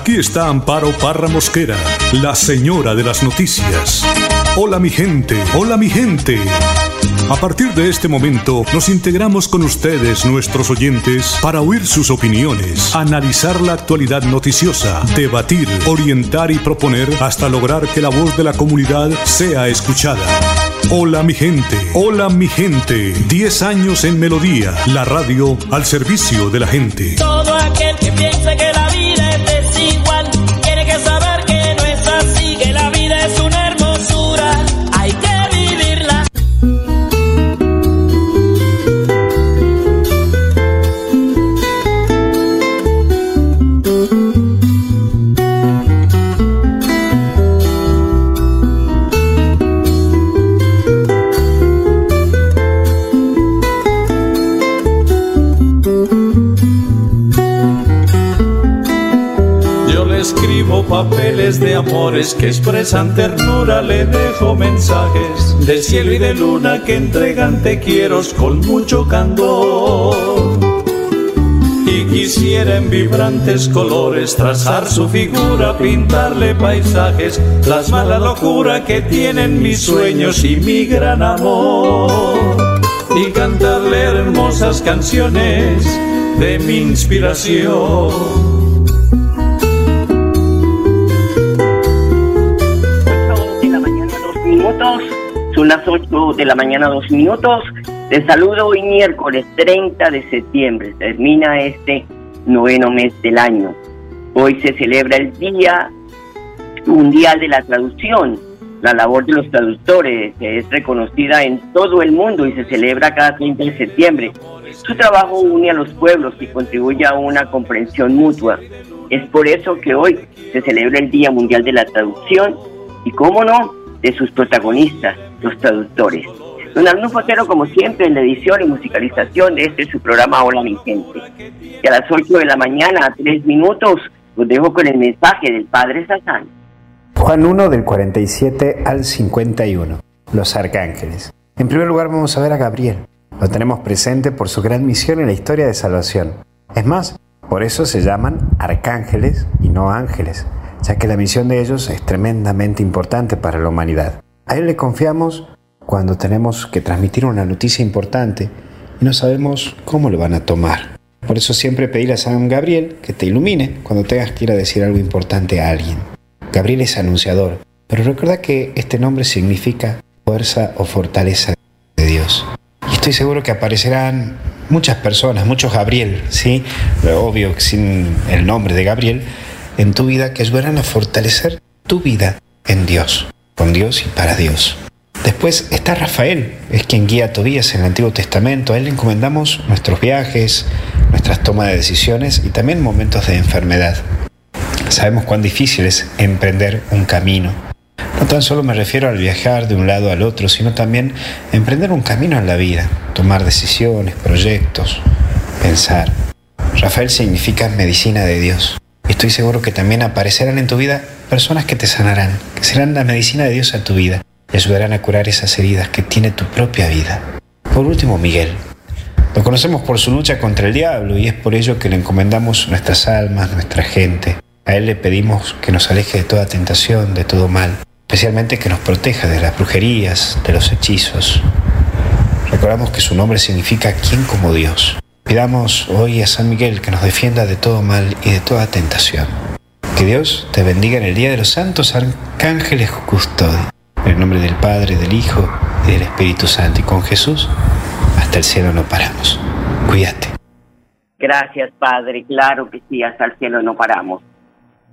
Aquí está Amparo Parra Mosquera, la señora de las noticias. Hola mi gente, hola mi gente. A partir de este momento nos integramos con ustedes, nuestros oyentes, para oír sus opiniones, analizar la actualidad noticiosa, debatir, orientar y proponer hasta lograr que la voz de la comunidad sea escuchada. Hola mi gente, hola mi gente. 10 años en Melodía, la radio al servicio de la gente. Todo aquel que piense que la de amores que expresan ternura, le dejo mensajes de cielo y de luna que entregan te quiero con mucho candor. Y quisiera en vibrantes colores trazar su figura, pintarle paisajes, plasmar la locura que tienen mis sueños y mi gran amor. Y cantarle hermosas canciones de mi inspiración. Son las 8 de la mañana, dos minutos. Les saludo hoy miércoles 30 de septiembre. Termina este noveno mes del año. Hoy se celebra el Día Mundial de la Traducción. La labor de los traductores es reconocida en todo el mundo y se celebra cada 30 de septiembre. Su trabajo une a los pueblos y contribuye a una comprensión mutua. Es por eso que hoy se celebra el Día Mundial de la Traducción y, cómo no, de sus protagonistas, los traductores. Don Arnulfo Otero, como siempre, en la edición y musicalización de este su programa Hola mi gente. Y a las 8 de la mañana, a 3 minutos, los dejo con el mensaje del Padre Satán. Juan 1 del 47 al 51. Los arcángeles. En primer lugar vamos a ver a Gabriel. Lo tenemos presente por su gran misión en la historia de salvación. Es más, por eso se llaman arcángeles y no ángeles, ya que la misión de ellos es tremendamente importante para la humanidad. A él le confiamos cuando tenemos que transmitir una noticia importante y no sabemos cómo lo van a tomar. Por eso siempre pedirle a San Gabriel que te ilumine cuando tengas que ir a decir algo importante a alguien. Gabriel es anunciador, pero recuerda que este nombre significa fuerza o fortaleza de Dios. Y estoy seguro que aparecerán muchas personas, muchos Gabriel, ¿sí? Obvio, sin el nombre de Gabriel, en tu vida que ayudarán a fortalecer tu vida en Dios, con Dios y para Dios. Después está Rafael, es quien guía a Tobías en el Antiguo Testamento. A él le encomendamos nuestros viajes, nuestras tomas de decisiones y también momentos de enfermedad. Sabemos cuán difícil es emprender un camino. No tan solo me refiero al viajar de un lado al otro, sino también emprender un camino en la vida, tomar decisiones, proyectos, pensar. Rafael significa medicina de Dios. Estoy seguro que también aparecerán en tu vida personas que te sanarán, que serán la medicina de Dios a tu vida y ayudarán a curar esas heridas que tiene tu propia vida. Por último, Miguel. Lo conocemos por su lucha contra el diablo y es por ello que le encomendamos nuestras almas, nuestra gente. A él le pedimos que nos aleje de toda tentación, de todo mal, especialmente que nos proteja de las brujerías, de los hechizos. Recordamos que su nombre significa quien como Dios. Pidamos hoy a San Miguel que nos defienda de todo mal y de toda tentación. Que Dios te bendiga en el Día de los Santos Arcángeles Custodios. En el nombre del Padre, del Hijo y del Espíritu Santo y con Jesús, hasta el cielo no paramos. Cuídate. Gracias, Padre. Claro que sí, hasta el cielo no paramos.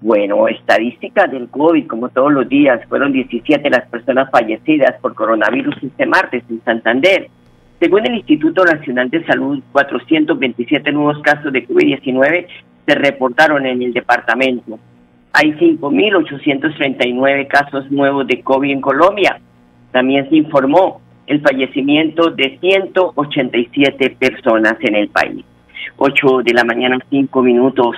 Bueno, estadísticas del COVID, como todos los días, fueron 17 las personas fallecidas por coronavirus este martes en Santander. Según el Instituto Nacional de Salud, 427 nuevos casos de COVID-19 se reportaron en el departamento. Hay 5.839 casos nuevos de COVID en Colombia. También se informó el fallecimiento de 187 personas en el país. 8 de la mañana, 5 minutos.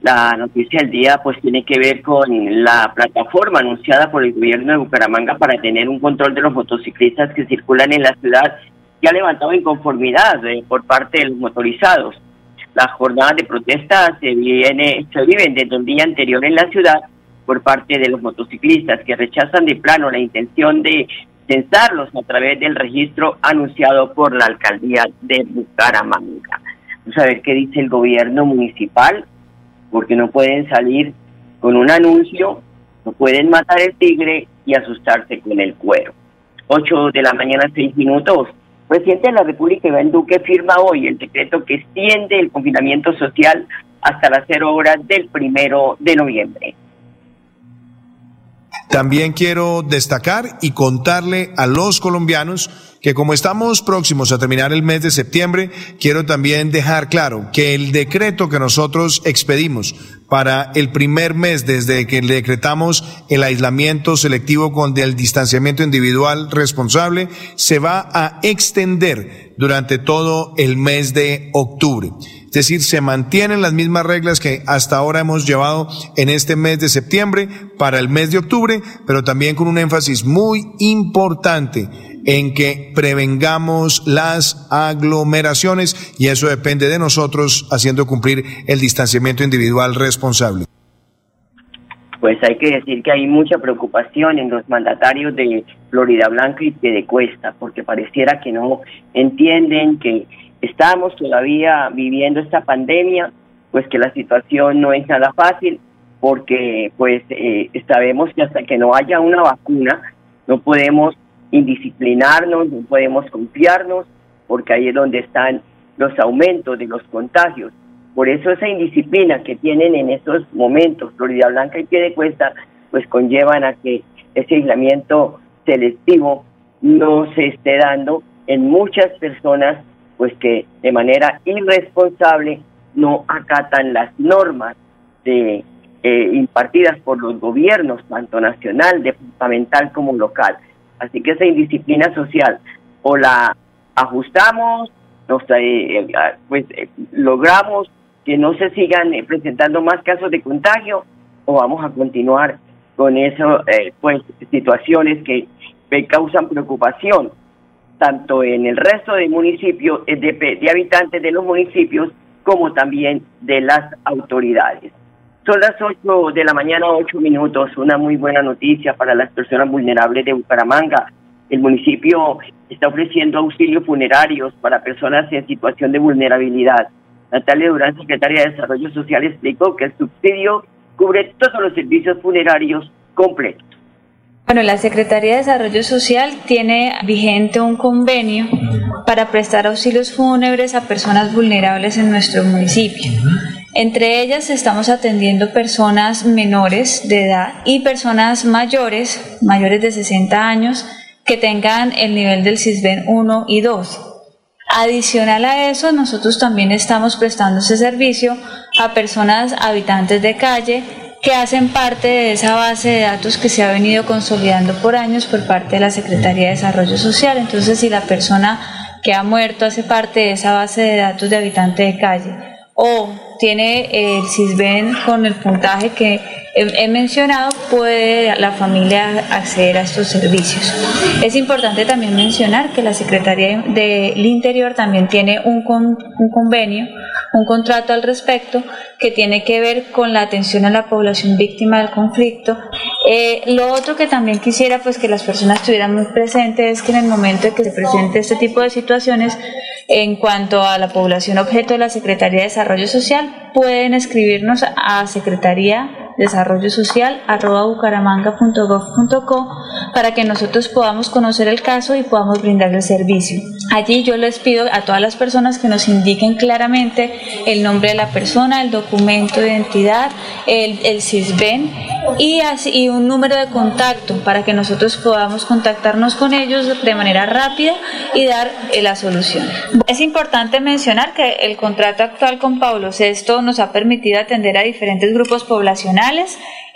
La noticia del día pues tiene que ver con la plataforma anunciada por el gobierno de Bucaramanga para tener un control de los motociclistas que circulan en la ciudad que ha levantado inconformidad eh, por parte de los motorizados. las jornadas de protesta se, viene, se viven desde el día anterior en la ciudad por parte de los motociclistas que rechazan de plano la intención de censarlos a través del registro anunciado por la alcaldía de Bucaramanga. Vamos a ver qué dice el gobierno municipal, porque no pueden salir con un anuncio, no pueden matar el tigre y asustarse con el cuero. 8 de la mañana, 6 minutos. Presidente de la República, Iván Duque, firma hoy el decreto que extiende el confinamiento social hasta las 0 horas del primero de noviembre. También quiero destacar y contarle a los colombianos que como estamos próximos a terminar el mes de septiembre, quiero también dejar claro que el decreto que nosotros expedimos para el primer mes desde que decretamos el aislamiento selectivo con el distanciamiento individual responsable se va a extender durante todo el mes de octubre. Es decir, se mantienen las mismas reglas que hasta ahora hemos llevado en este mes de septiembre para el mes de octubre, pero también con un énfasis muy importante en que prevengamos las aglomeraciones y eso depende de nosotros haciendo cumplir el distanciamiento individual responsable. Pues hay que decir que hay mucha preocupación en los mandatarios de Florida Blanca y Cuesta, porque pareciera que no entienden que estamos todavía viviendo esta pandemia, pues que la situación no es nada fácil, porque pues eh, sabemos que hasta que no haya una vacuna no podemos indisciplinarnos, no podemos confiarnos, porque ahí es donde están los aumentos de los contagios. Por eso esa indisciplina que tienen en estos momentos Florida Blanca y Piedecuesta, pues conllevan a que ese aislamiento selectivo no se esté dando en muchas personas pues que de manera irresponsable no acatan las normas de, eh, impartidas por los gobiernos, tanto nacional, departamental como local. Así que esa indisciplina social o la ajustamos, nos, eh, eh, pues logramos que no se sigan presentando más casos de contagio o vamos a continuar con eso, pues situaciones que causan preocupación tanto en el resto de municipios, eh, de, de habitantes de los municipios, como también de las autoridades. Son las 8 de la mañana, 8 minutos, una muy buena noticia para las personas vulnerables de Bucaramanga. El municipio está ofreciendo auxilios funerarios para personas en situación de vulnerabilidad. Natalia Durán, secretaria de Desarrollo Social, explicó que el subsidio cubre todos los servicios funerarios completos. Bueno, la Secretaría de Desarrollo Social tiene vigente un convenio para prestar auxilios fúnebres a personas vulnerables en nuestro municipio. Entre ellas estamos atendiendo personas menores de edad y personas mayores, mayores de 60 años, que tengan el nivel del CISBEN 1 y 2. Adicional a eso, nosotros también estamos prestando ese servicio a personas habitantes de calle, que hacen parte de esa base de datos que se ha venido consolidando por años por parte de la Secretaría de Desarrollo Social. Entonces, si la persona que ha muerto hace parte de esa base de datos de habitante de calle o tiene el CISBEN con el puntaje que he, mencionado, puede la familia acceder a estos servicios. Es importante también mencionar que la Secretaría del Interior también tiene un, un convenio, un contrato al respecto que tiene que ver con la atención a la población víctima del conflicto. Eh, lo otro que también quisiera pues que las personas estuvieran muy presentes es que en el momento de que se presente este tipo de situaciones, en cuanto a la población objeto de la Secretaría de Desarrollo Social, pueden escribirnos a Secretaría desarrollo social bucaramanga.gov.co para que nosotros podamos conocer el caso y podamos brindar el servicio. Allí yo les pido a todas las personas que nos indiquen claramente el nombre de la persona, el documento de identidad, el, el CISBEN y, así, un número de contacto para que nosotros podamos contactarnos con ellos de manera rápida y dar eh, la solución. Es importante mencionar que el contrato actual con Pablo VI nos ha permitido atender a diferentes grupos poblacionales.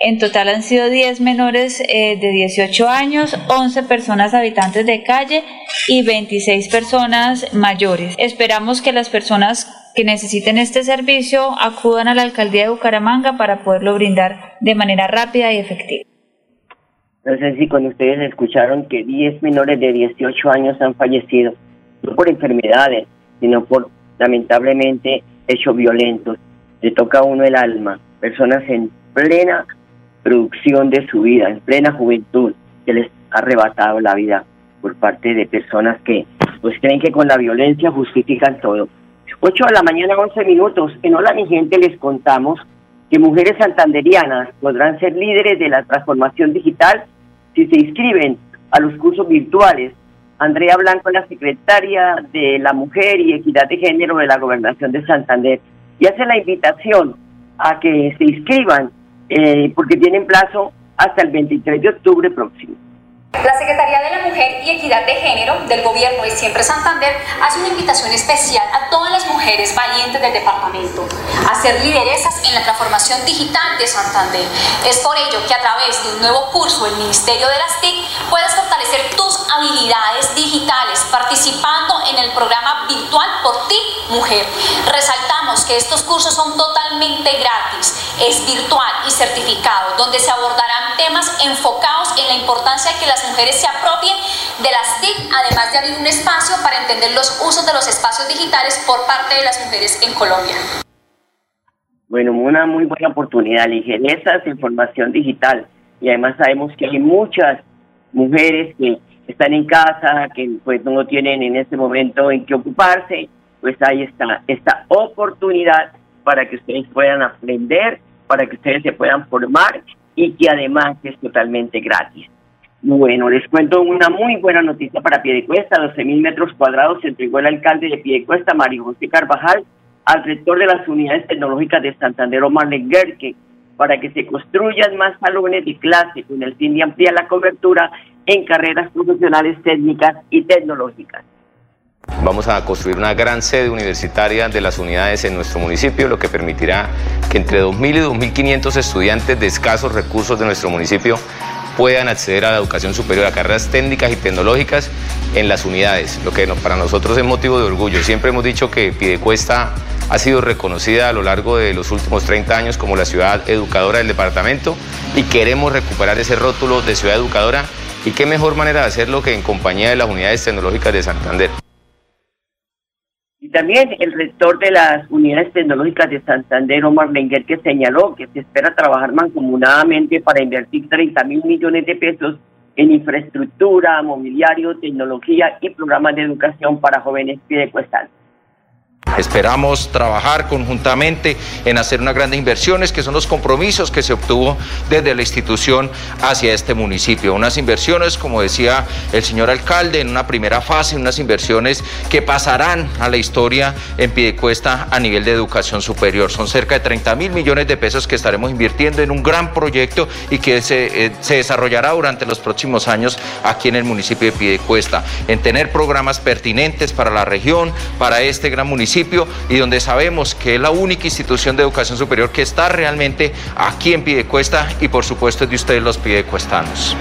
En total han sido 10 menores eh, de 18 años, 11 personas habitantes de calle y 26 personas mayores. Esperamos que las personas que necesiten este servicio acudan a la alcaldía de Bucaramanga para poderlo brindar de manera rápida y efectiva. No sé si cuando ustedes escucharon que 10 menores de 18 años han fallecido, no por enfermedades, sino por lamentablemente hechos violentos. Le toca a uno el alma, personas en plena producción de su vida, en plena juventud, que les ha arrebatado la vida por parte de personas que pues creen que con la violencia justifican todo. 8 de la mañana, 11 minutos. En Hola mi gente les contamos que mujeres santanderianas podrán ser líderes de la transformación digital si se inscriben a los cursos virtuales. Andrea Blanco, la secretaria de la Mujer y Equidad de Género de la Gobernación de Santander, y hace la invitación a que se inscriban eh, porque tienen plazo hasta el 23 de octubre próximo. La Secretaría de la Mujer y Equidad de Género del Gobierno de Siempre Santander hace una invitación especial a todas las mujeres valientes del departamento a ser lideresas en la transformación digital de Santander. Es por ello que a través de un nuevo curso del Ministerio de las TIC puedes fortalecer tus habilidades digitales participando en el programa virtual por ti, mujer. Resaltamos que estos cursos son totalmente gratis, es virtual y certificado, donde se abordarán temas enfocados en la importancia que las mujeres se apropien de las TIC, además de abrir un espacio para entender los usos de los espacios digitales por parte de las mujeres en Colombia. Bueno, una muy buena oportunidad, ligereza de información digital. Y además sabemos que hay muchas mujeres que están en casa, que pues no tienen en este momento en qué ocuparse, pues ahí está esta oportunidad para que ustedes puedan aprender, para que ustedes se puedan formar y que además es totalmente gratis. Bueno, les cuento una muy buena noticia para Piedecuesta. 12 mil metros cuadrados se entregó el alcalde de Piedecuesta, Mario José Carvajal, al rector de las unidades tecnológicas de Santander, Omar Gerke, para que se construyan más salones de clase con el fin de ampliar la cobertura en carreras profesionales técnicas y tecnológicas. Vamos a construir una gran sede universitaria de las unidades en nuestro municipio, lo que permitirá que entre 2.000 y 2.500 estudiantes de escasos recursos de nuestro municipio puedan acceder a la educación superior, a carreras técnicas y tecnológicas en las unidades, lo que para nosotros es motivo de orgullo. Siempre hemos dicho que Pidecuesta ha sido reconocida a lo largo de los últimos 30 años como la ciudad educadora del departamento y queremos recuperar ese rótulo de ciudad educadora y qué mejor manera de hacerlo que en compañía de las unidades tecnológicas de Santander. Y también el rector de las unidades tecnológicas de Santander, Omar Lenguer, que señaló que se espera trabajar mancomunadamente para invertir 30 mil millones de pesos en infraestructura, mobiliario, tecnología y programas de educación para jóvenes piedecuestales. Esperamos trabajar conjuntamente en hacer unas grandes inversiones, que son los compromisos que se obtuvo desde la institución hacia este municipio. Unas inversiones, como decía el señor alcalde, en una primera fase, unas inversiones que pasarán a la historia en Piedecuesta a nivel de educación superior. Son cerca de 30 mil millones de pesos que estaremos invirtiendo en un gran proyecto y que se, eh, se desarrollará durante los próximos años aquí en el municipio de Piedecuesta, en tener programas pertinentes para la región, para este gran municipio y donde sabemos que es la única institución de educación superior que está realmente aquí en Pidecuesta y por supuesto es de ustedes los pidecuestanos.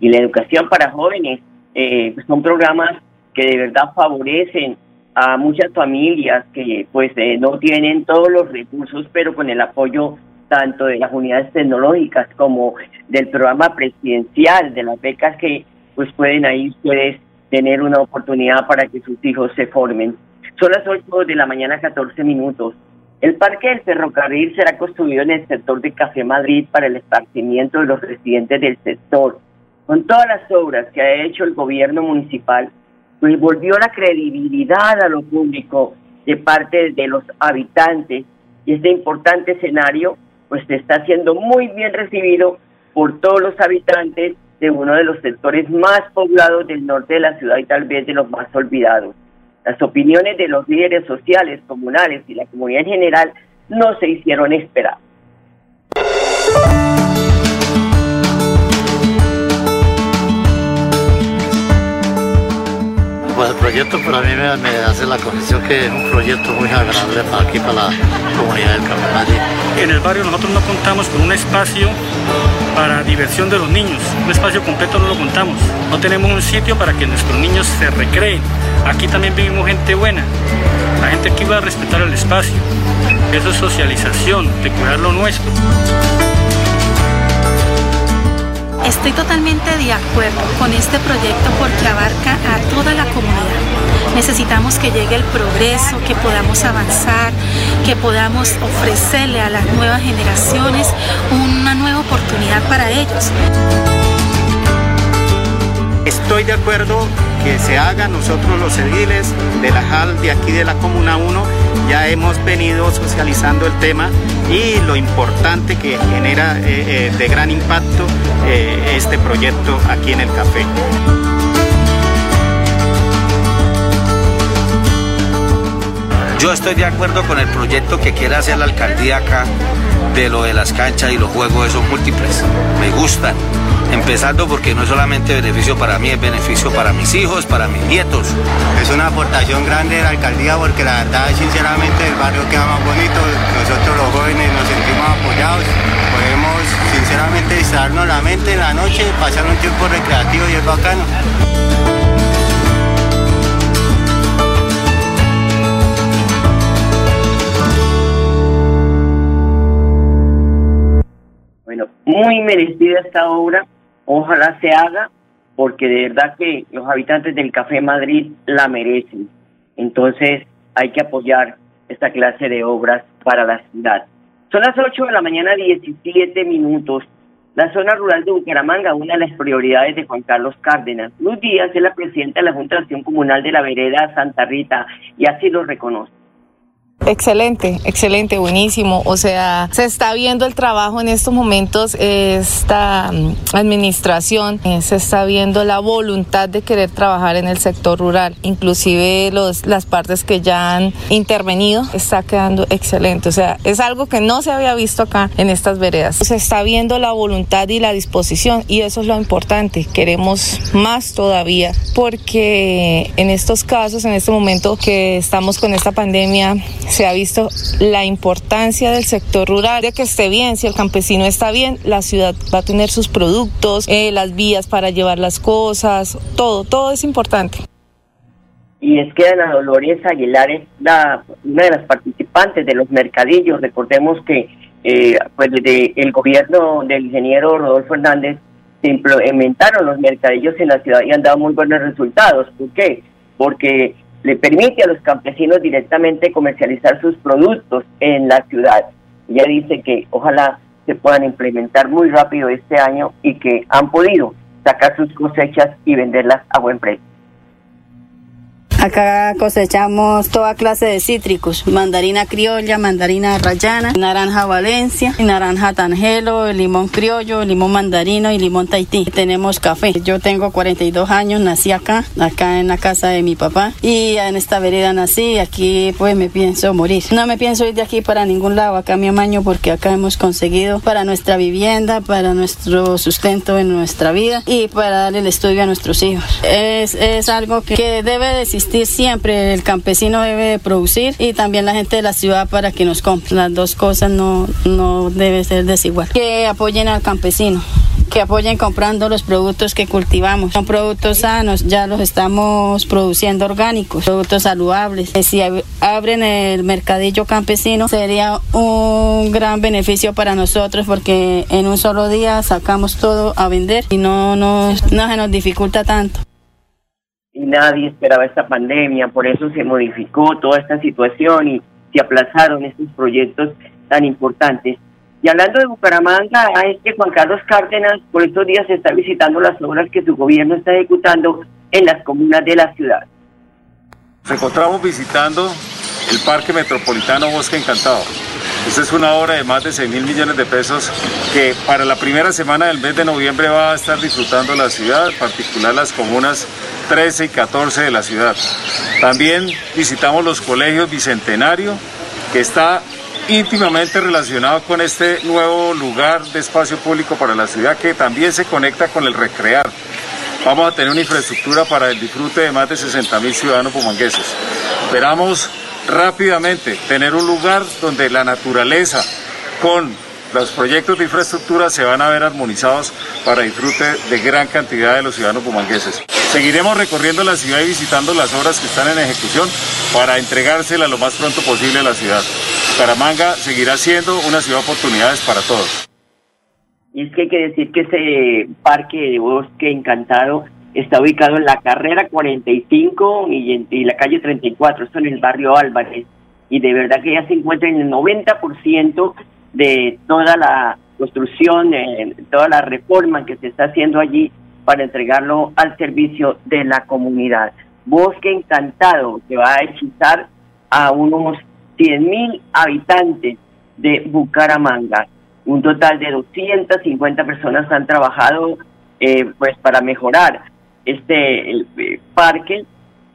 Y la educación para jóvenes eh, son programas que de verdad favorecen a muchas familias que pues eh, no tienen todos los recursos, pero con el apoyo tanto de las unidades tecnológicas como del programa presidencial, de las becas que pues pueden ahí ustedes tener una oportunidad para que sus hijos se formen. Son las 8 de la mañana, 14 minutos. El parque del ferrocarril será construido en el sector de Café Madrid para el esparcimiento de los residentes del sector. Con todas las obras que ha hecho el gobierno municipal, pues volvió la credibilidad a lo público de parte de los habitantes y este importante escenario pues está siendo muy bien recibido por todos los habitantes de uno de los sectores más poblados del norte de la ciudad y tal vez de los más olvidados. Las opiniones de los líderes sociales, comunales y la comunidad en general no se hicieron esperar. Pues el proyecto para mí me, hace la condición que es un proyecto muy agradable para aquí, para la comunidad del En el barrio nosotros no contamos con un espacio para diversión de los niños. Un espacio completo no lo contamos. No tenemos un sitio para que nuestros niños se recreen. Aquí también vivimos gente buena. La gente aquí va a respetar el espacio. Eso es socialización, de cuidar lo nuestro. Estoy totalmente de acuerdo con este proyecto porque abarca a toda la comunidad Necesitamos que llegue el progreso, que podamos avanzar, que podamos ofrecerle a las nuevas generaciones una nueva oportunidad para ellos. Estoy de acuerdo que se haga nosotros los ediles de la JAL de aquí de la Comuna 1, ya hemos venido socializando el tema y lo importante que genera eh, eh, de gran impacto eh, este proyecto aquí en el café. Yo estoy de acuerdo con el proyecto que quiere hacer la alcaldía acá de lo de las canchas y los juegos esos múltiples. Me gustan. Empezando porque no es solamente beneficio para mí, es beneficio para mis hijos, para mis nietos. Es una aportación grande de la alcaldía porque la verdad, sinceramente, el barrio queda más bonito. Nosotros los jóvenes nos sentimos apoyados. Podemos, sinceramente, distraernos la mente en la noche, pasar un tiempo recreativo y es bacano. Muy merecida esta obra, ojalá se haga, porque de verdad que los habitantes del Café Madrid la merecen. Entonces hay que apoyar esta clase de obras para la ciudad. Son las 8 de la mañana, 17 minutos. La zona rural de Bucaramanga, una de las prioridades de Juan Carlos Cárdenas. Luz Díaz es la presidenta de la Junta de Acción Comunal de la Vereda Santa Rita y así lo reconoce. Excelente, excelente, buenísimo. O sea, se está viendo el trabajo en estos momentos, esta mm, administración, eh, se está viendo la voluntad de querer trabajar en el sector rural, inclusive los, las partes que ya han intervenido, está quedando excelente. O sea, es algo que no se había visto acá en estas veredas. Se está viendo la voluntad y la disposición y eso es lo importante. Queremos más todavía porque en estos casos, en este momento que estamos con esta pandemia, se ha visto la importancia del sector rural, de que esté bien, si el campesino está bien, la ciudad va a tener sus productos, eh, las vías para llevar las cosas, todo, todo es importante. Y es que Ana Dolores Aguilar es la, una de las participantes de los mercadillos. Recordemos que eh, pues desde el gobierno del ingeniero Rodolfo Hernández se implementaron los mercadillos en la ciudad y han dado muy buenos resultados. ¿Por qué? Porque le permite a los campesinos directamente comercializar sus productos en la ciudad. Ella dice que ojalá se puedan implementar muy rápido este año y que han podido sacar sus cosechas y venderlas a buen precio. Acá cosechamos toda clase de cítricos, mandarina criolla, mandarina rayana, naranja valencia, naranja tangelo, limón criollo, limón mandarino y limón tahití. Tenemos café. Yo tengo 42 años, nací acá, acá en la casa de mi papá y en esta vereda nací aquí pues me pienso morir. No me pienso ir de aquí para ningún lado, acá mi amaño porque acá hemos conseguido para nuestra vivienda, para nuestro sustento en nuestra vida y para darle el estudio a nuestros hijos. Es, es algo que, que debe de existir siempre. El campesino debe producir y también la gente de la ciudad para que nos compre. Las dos cosas no, no ser desigual. Que apoyen al campesino que apoyen comprando los productos que cultivamos. Son productos sanos, ya los estamos produciendo orgánicos, productos saludables. Si abren el mercadillo campesino sería un gran beneficio para nosotros porque en un solo día sacamos todo a vender y no, nos, no se nos dificulta tanto nadie esperaba esta pandemia, por eso se modificó toda esta situación y se aplazaron estos proyectos tan importantes. Y hablando de Bucaramanga, es que Juan Carlos Cárdenas por estos días está visitando las obras que su gobierno está ejecutando en las comunas de la ciudad. Nos encontramos visitando el Parque Metropolitano Bosque Encantado. Esta es una obra de más de 6 mil millones de pesos que para la primera semana del mes de noviembre va a estar disfrutando la ciudad, en particular las comunas 13 y 14 de la ciudad. También visitamos los colegios Bicentenario, que está íntimamente relacionado con este nuevo lugar de espacio público para la ciudad que también se conecta con el recrear. Vamos a tener una infraestructura para el disfrute de más de 60 mil ciudadanos pumangueses. Esperamos rápidamente tener un lugar donde la naturaleza con los proyectos de infraestructura se van a ver armonizados para disfrute de gran cantidad de los ciudadanos pumangueses. Seguiremos recorriendo la ciudad y visitando las obras que están en ejecución para entregársela lo más pronto posible a la ciudad. Caramanga seguirá siendo una ciudad de oportunidades para todos. Y es que hay que decir que ese parque de bosque encantado está ubicado en la carrera 45 y, en, y la calle 34, esto en el barrio Álvarez. Y de verdad que ya se encuentra en el 90% de toda la construcción, eh, toda la reforma que se está haciendo allí para entregarlo al servicio de la comunidad. Bosque Encantado, que va a hechizar a unos 100 mil habitantes de Bucaramanga. Un total de 250 personas han trabajado eh, pues para mejorar este eh, parque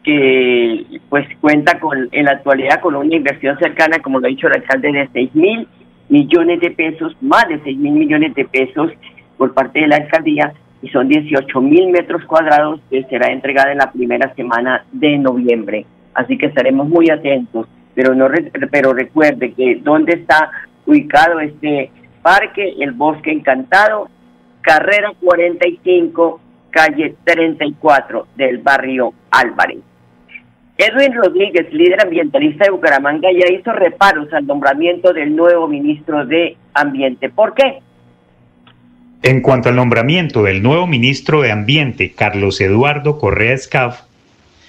que pues cuenta con en la actualidad con una inversión cercana, como lo ha dicho el alcalde, de 6 mil millones de pesos, más de 6 mil millones de pesos por parte de la alcaldía y son 18 mil metros cuadrados que será entregada en la primera semana de noviembre. Así que estaremos muy atentos, pero no pero recuerde que dónde está ubicado este parque, el Bosque Encantado, carrera 45, calle 34 del barrio Álvarez. Edwin Rodríguez, líder ambientalista de Bucaramanga, ya hizo reparos al nombramiento del nuevo ministro de Ambiente. ¿Por qué? En cuanto al nombramiento del nuevo ministro de Ambiente, Carlos Eduardo Correa Escaf,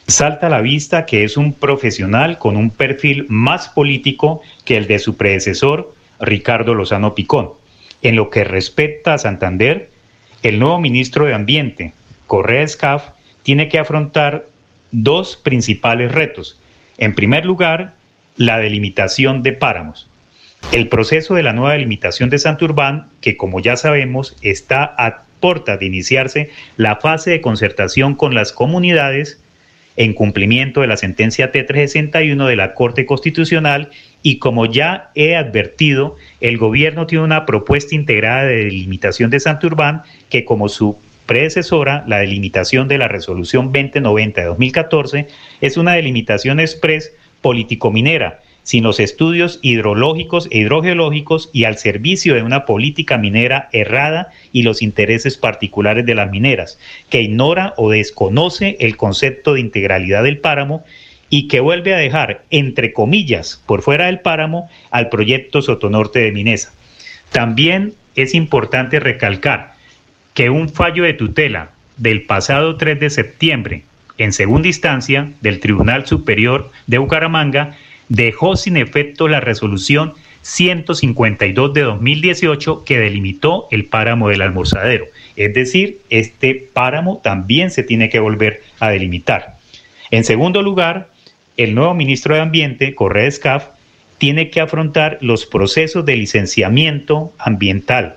salta a la vista que es un profesional con un perfil más político que el de su predecesor, Ricardo Lozano Picón. En lo que respecta a Santander, el nuevo ministro de Ambiente, Correa Escaf, tiene que afrontar dos principales retos. En primer lugar, la delimitación de páramos. El proceso de la nueva delimitación de Santurbán, que como ya sabemos está a puerta de iniciarse la fase de concertación con las comunidades en cumplimiento de la sentencia T361 de la Corte Constitucional y como ya he advertido, el gobierno tiene una propuesta integrada de delimitación de Santurbán que como su predecesora, la delimitación de la resolución 2090 de 2014, es una delimitación express político-minera, sin los estudios hidrológicos e hidrogeológicos y al servicio de una política minera errada y los intereses particulares de las mineras, que ignora o desconoce el concepto de integralidad del páramo y que vuelve a dejar, entre comillas, por fuera del páramo al proyecto Sotonorte de Minesa. También es importante recalcar que un fallo de tutela del pasado 3 de septiembre, en segunda instancia del Tribunal Superior de Bucaramanga, dejó sin efecto la resolución 152 de 2018 que delimitó el páramo del almorzadero. Es decir, este páramo también se tiene que volver a delimitar. En segundo lugar, el nuevo ministro de Ambiente, Correa Escaf, tiene que afrontar los procesos de licenciamiento ambiental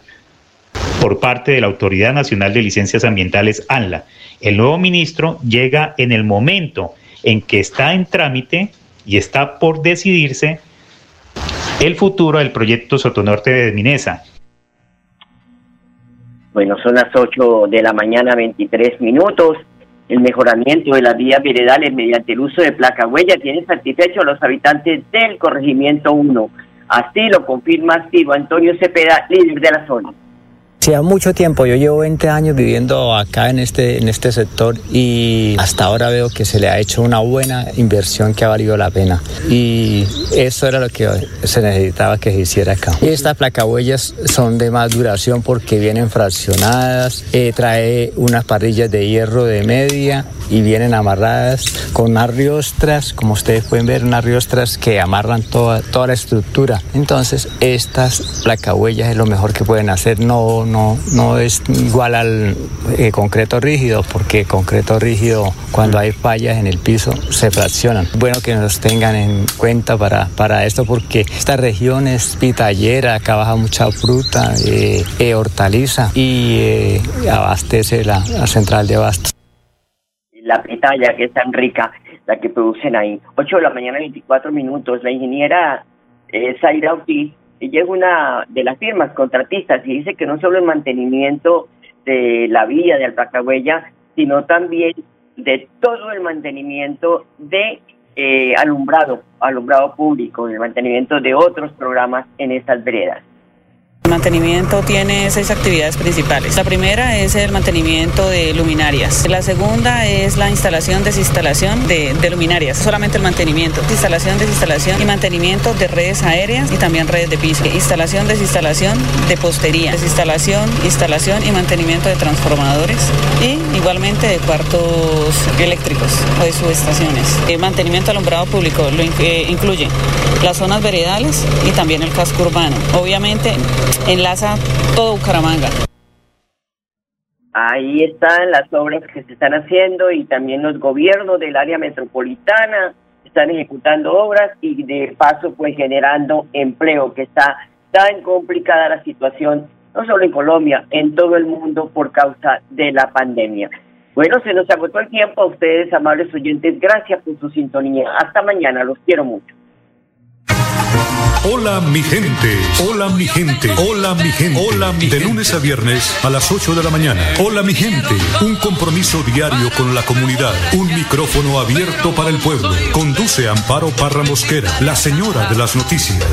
por parte de la Autoridad Nacional de Licencias Ambientales, ANLA. El nuevo ministro llega en el momento en que está en trámite y está por decidirse el futuro del proyecto Sotonorte de Minesa. Bueno, son las 8 de la mañana, 23 minutos. El mejoramiento de las vías veredales mediante el uso de placa huella tiene satisfecho a los habitantes del corregimiento 1. Así lo confirma activo Antonio Cepeda, líder de la zona. Hacía mucho tiempo, yo llevo 20 años viviendo acá en este, en este sector y hasta ahora veo que se le ha hecho una buena inversión que ha valido la pena. Y eso era lo que se necesitaba que se hiciera acá. Y estas placahuellas son de más duración porque vienen fraccionadas, eh, trae unas parrillas de hierro de media y vienen amarradas con unas riostras, como ustedes pueden ver, unas riostras que amarran toda, toda la estructura. Entonces, estas placahuellas es lo mejor que pueden hacer. No, no, no es igual al eh, concreto rígido, porque concreto rígido, cuando hay fallas en el piso, se fraccionan. Bueno que nos tengan en cuenta para, para esto, porque esta región es pitallera, acá baja mucha fruta, eh, eh, hortaliza y abastece la, central de abastos. La pitaya que es tan rica, la que producen ahí. 8 de la mañana, 24 minutos. La ingeniera Zaira Ortiz ella es una de las firmas contratistas y dice que no solo el mantenimiento de la vía de Alpacahuella, sino también de todo el mantenimiento de eh, alumbrado, alumbrado público, el mantenimiento de otros programas en estas veredas. El mantenimiento tiene seis actividades principales. La primera es el mantenimiento de luminarias. La segunda es la instalación, desinstalación de, luminarias, solamente el mantenimiento. Instalación, desinstalación y mantenimiento de redes aéreas y también redes de piso. Instalación, desinstalación de postería. Desinstalación, instalación y mantenimiento de transformadores y igualmente de cuartos eléctricos o de subestaciones. El mantenimiento alumbrado público lo eh, incluye las zonas veredales y también el casco urbano. Obviamente enlaza todo Bucaramanga. Ahí están las obras que se están haciendo y también los gobiernos del área metropolitana están ejecutando obras y de paso pues generando empleo que está tan complicada la situación no solo en Colombia, en todo el mundo por causa de la pandemia. Bueno, se nos agotó el tiempo a ustedes, amables oyentes. Gracias por su sintonía. Hasta mañana. Los quiero mucho. Hola mi gente, hola mi gente, hola mi gente, hola mi De lunes a viernes a las 8 de la mañana. Hola mi gente, un compromiso diario con la comunidad, un micrófono abierto para el pueblo. Conduce Amparo Parra Mosquera, la señora de las noticias.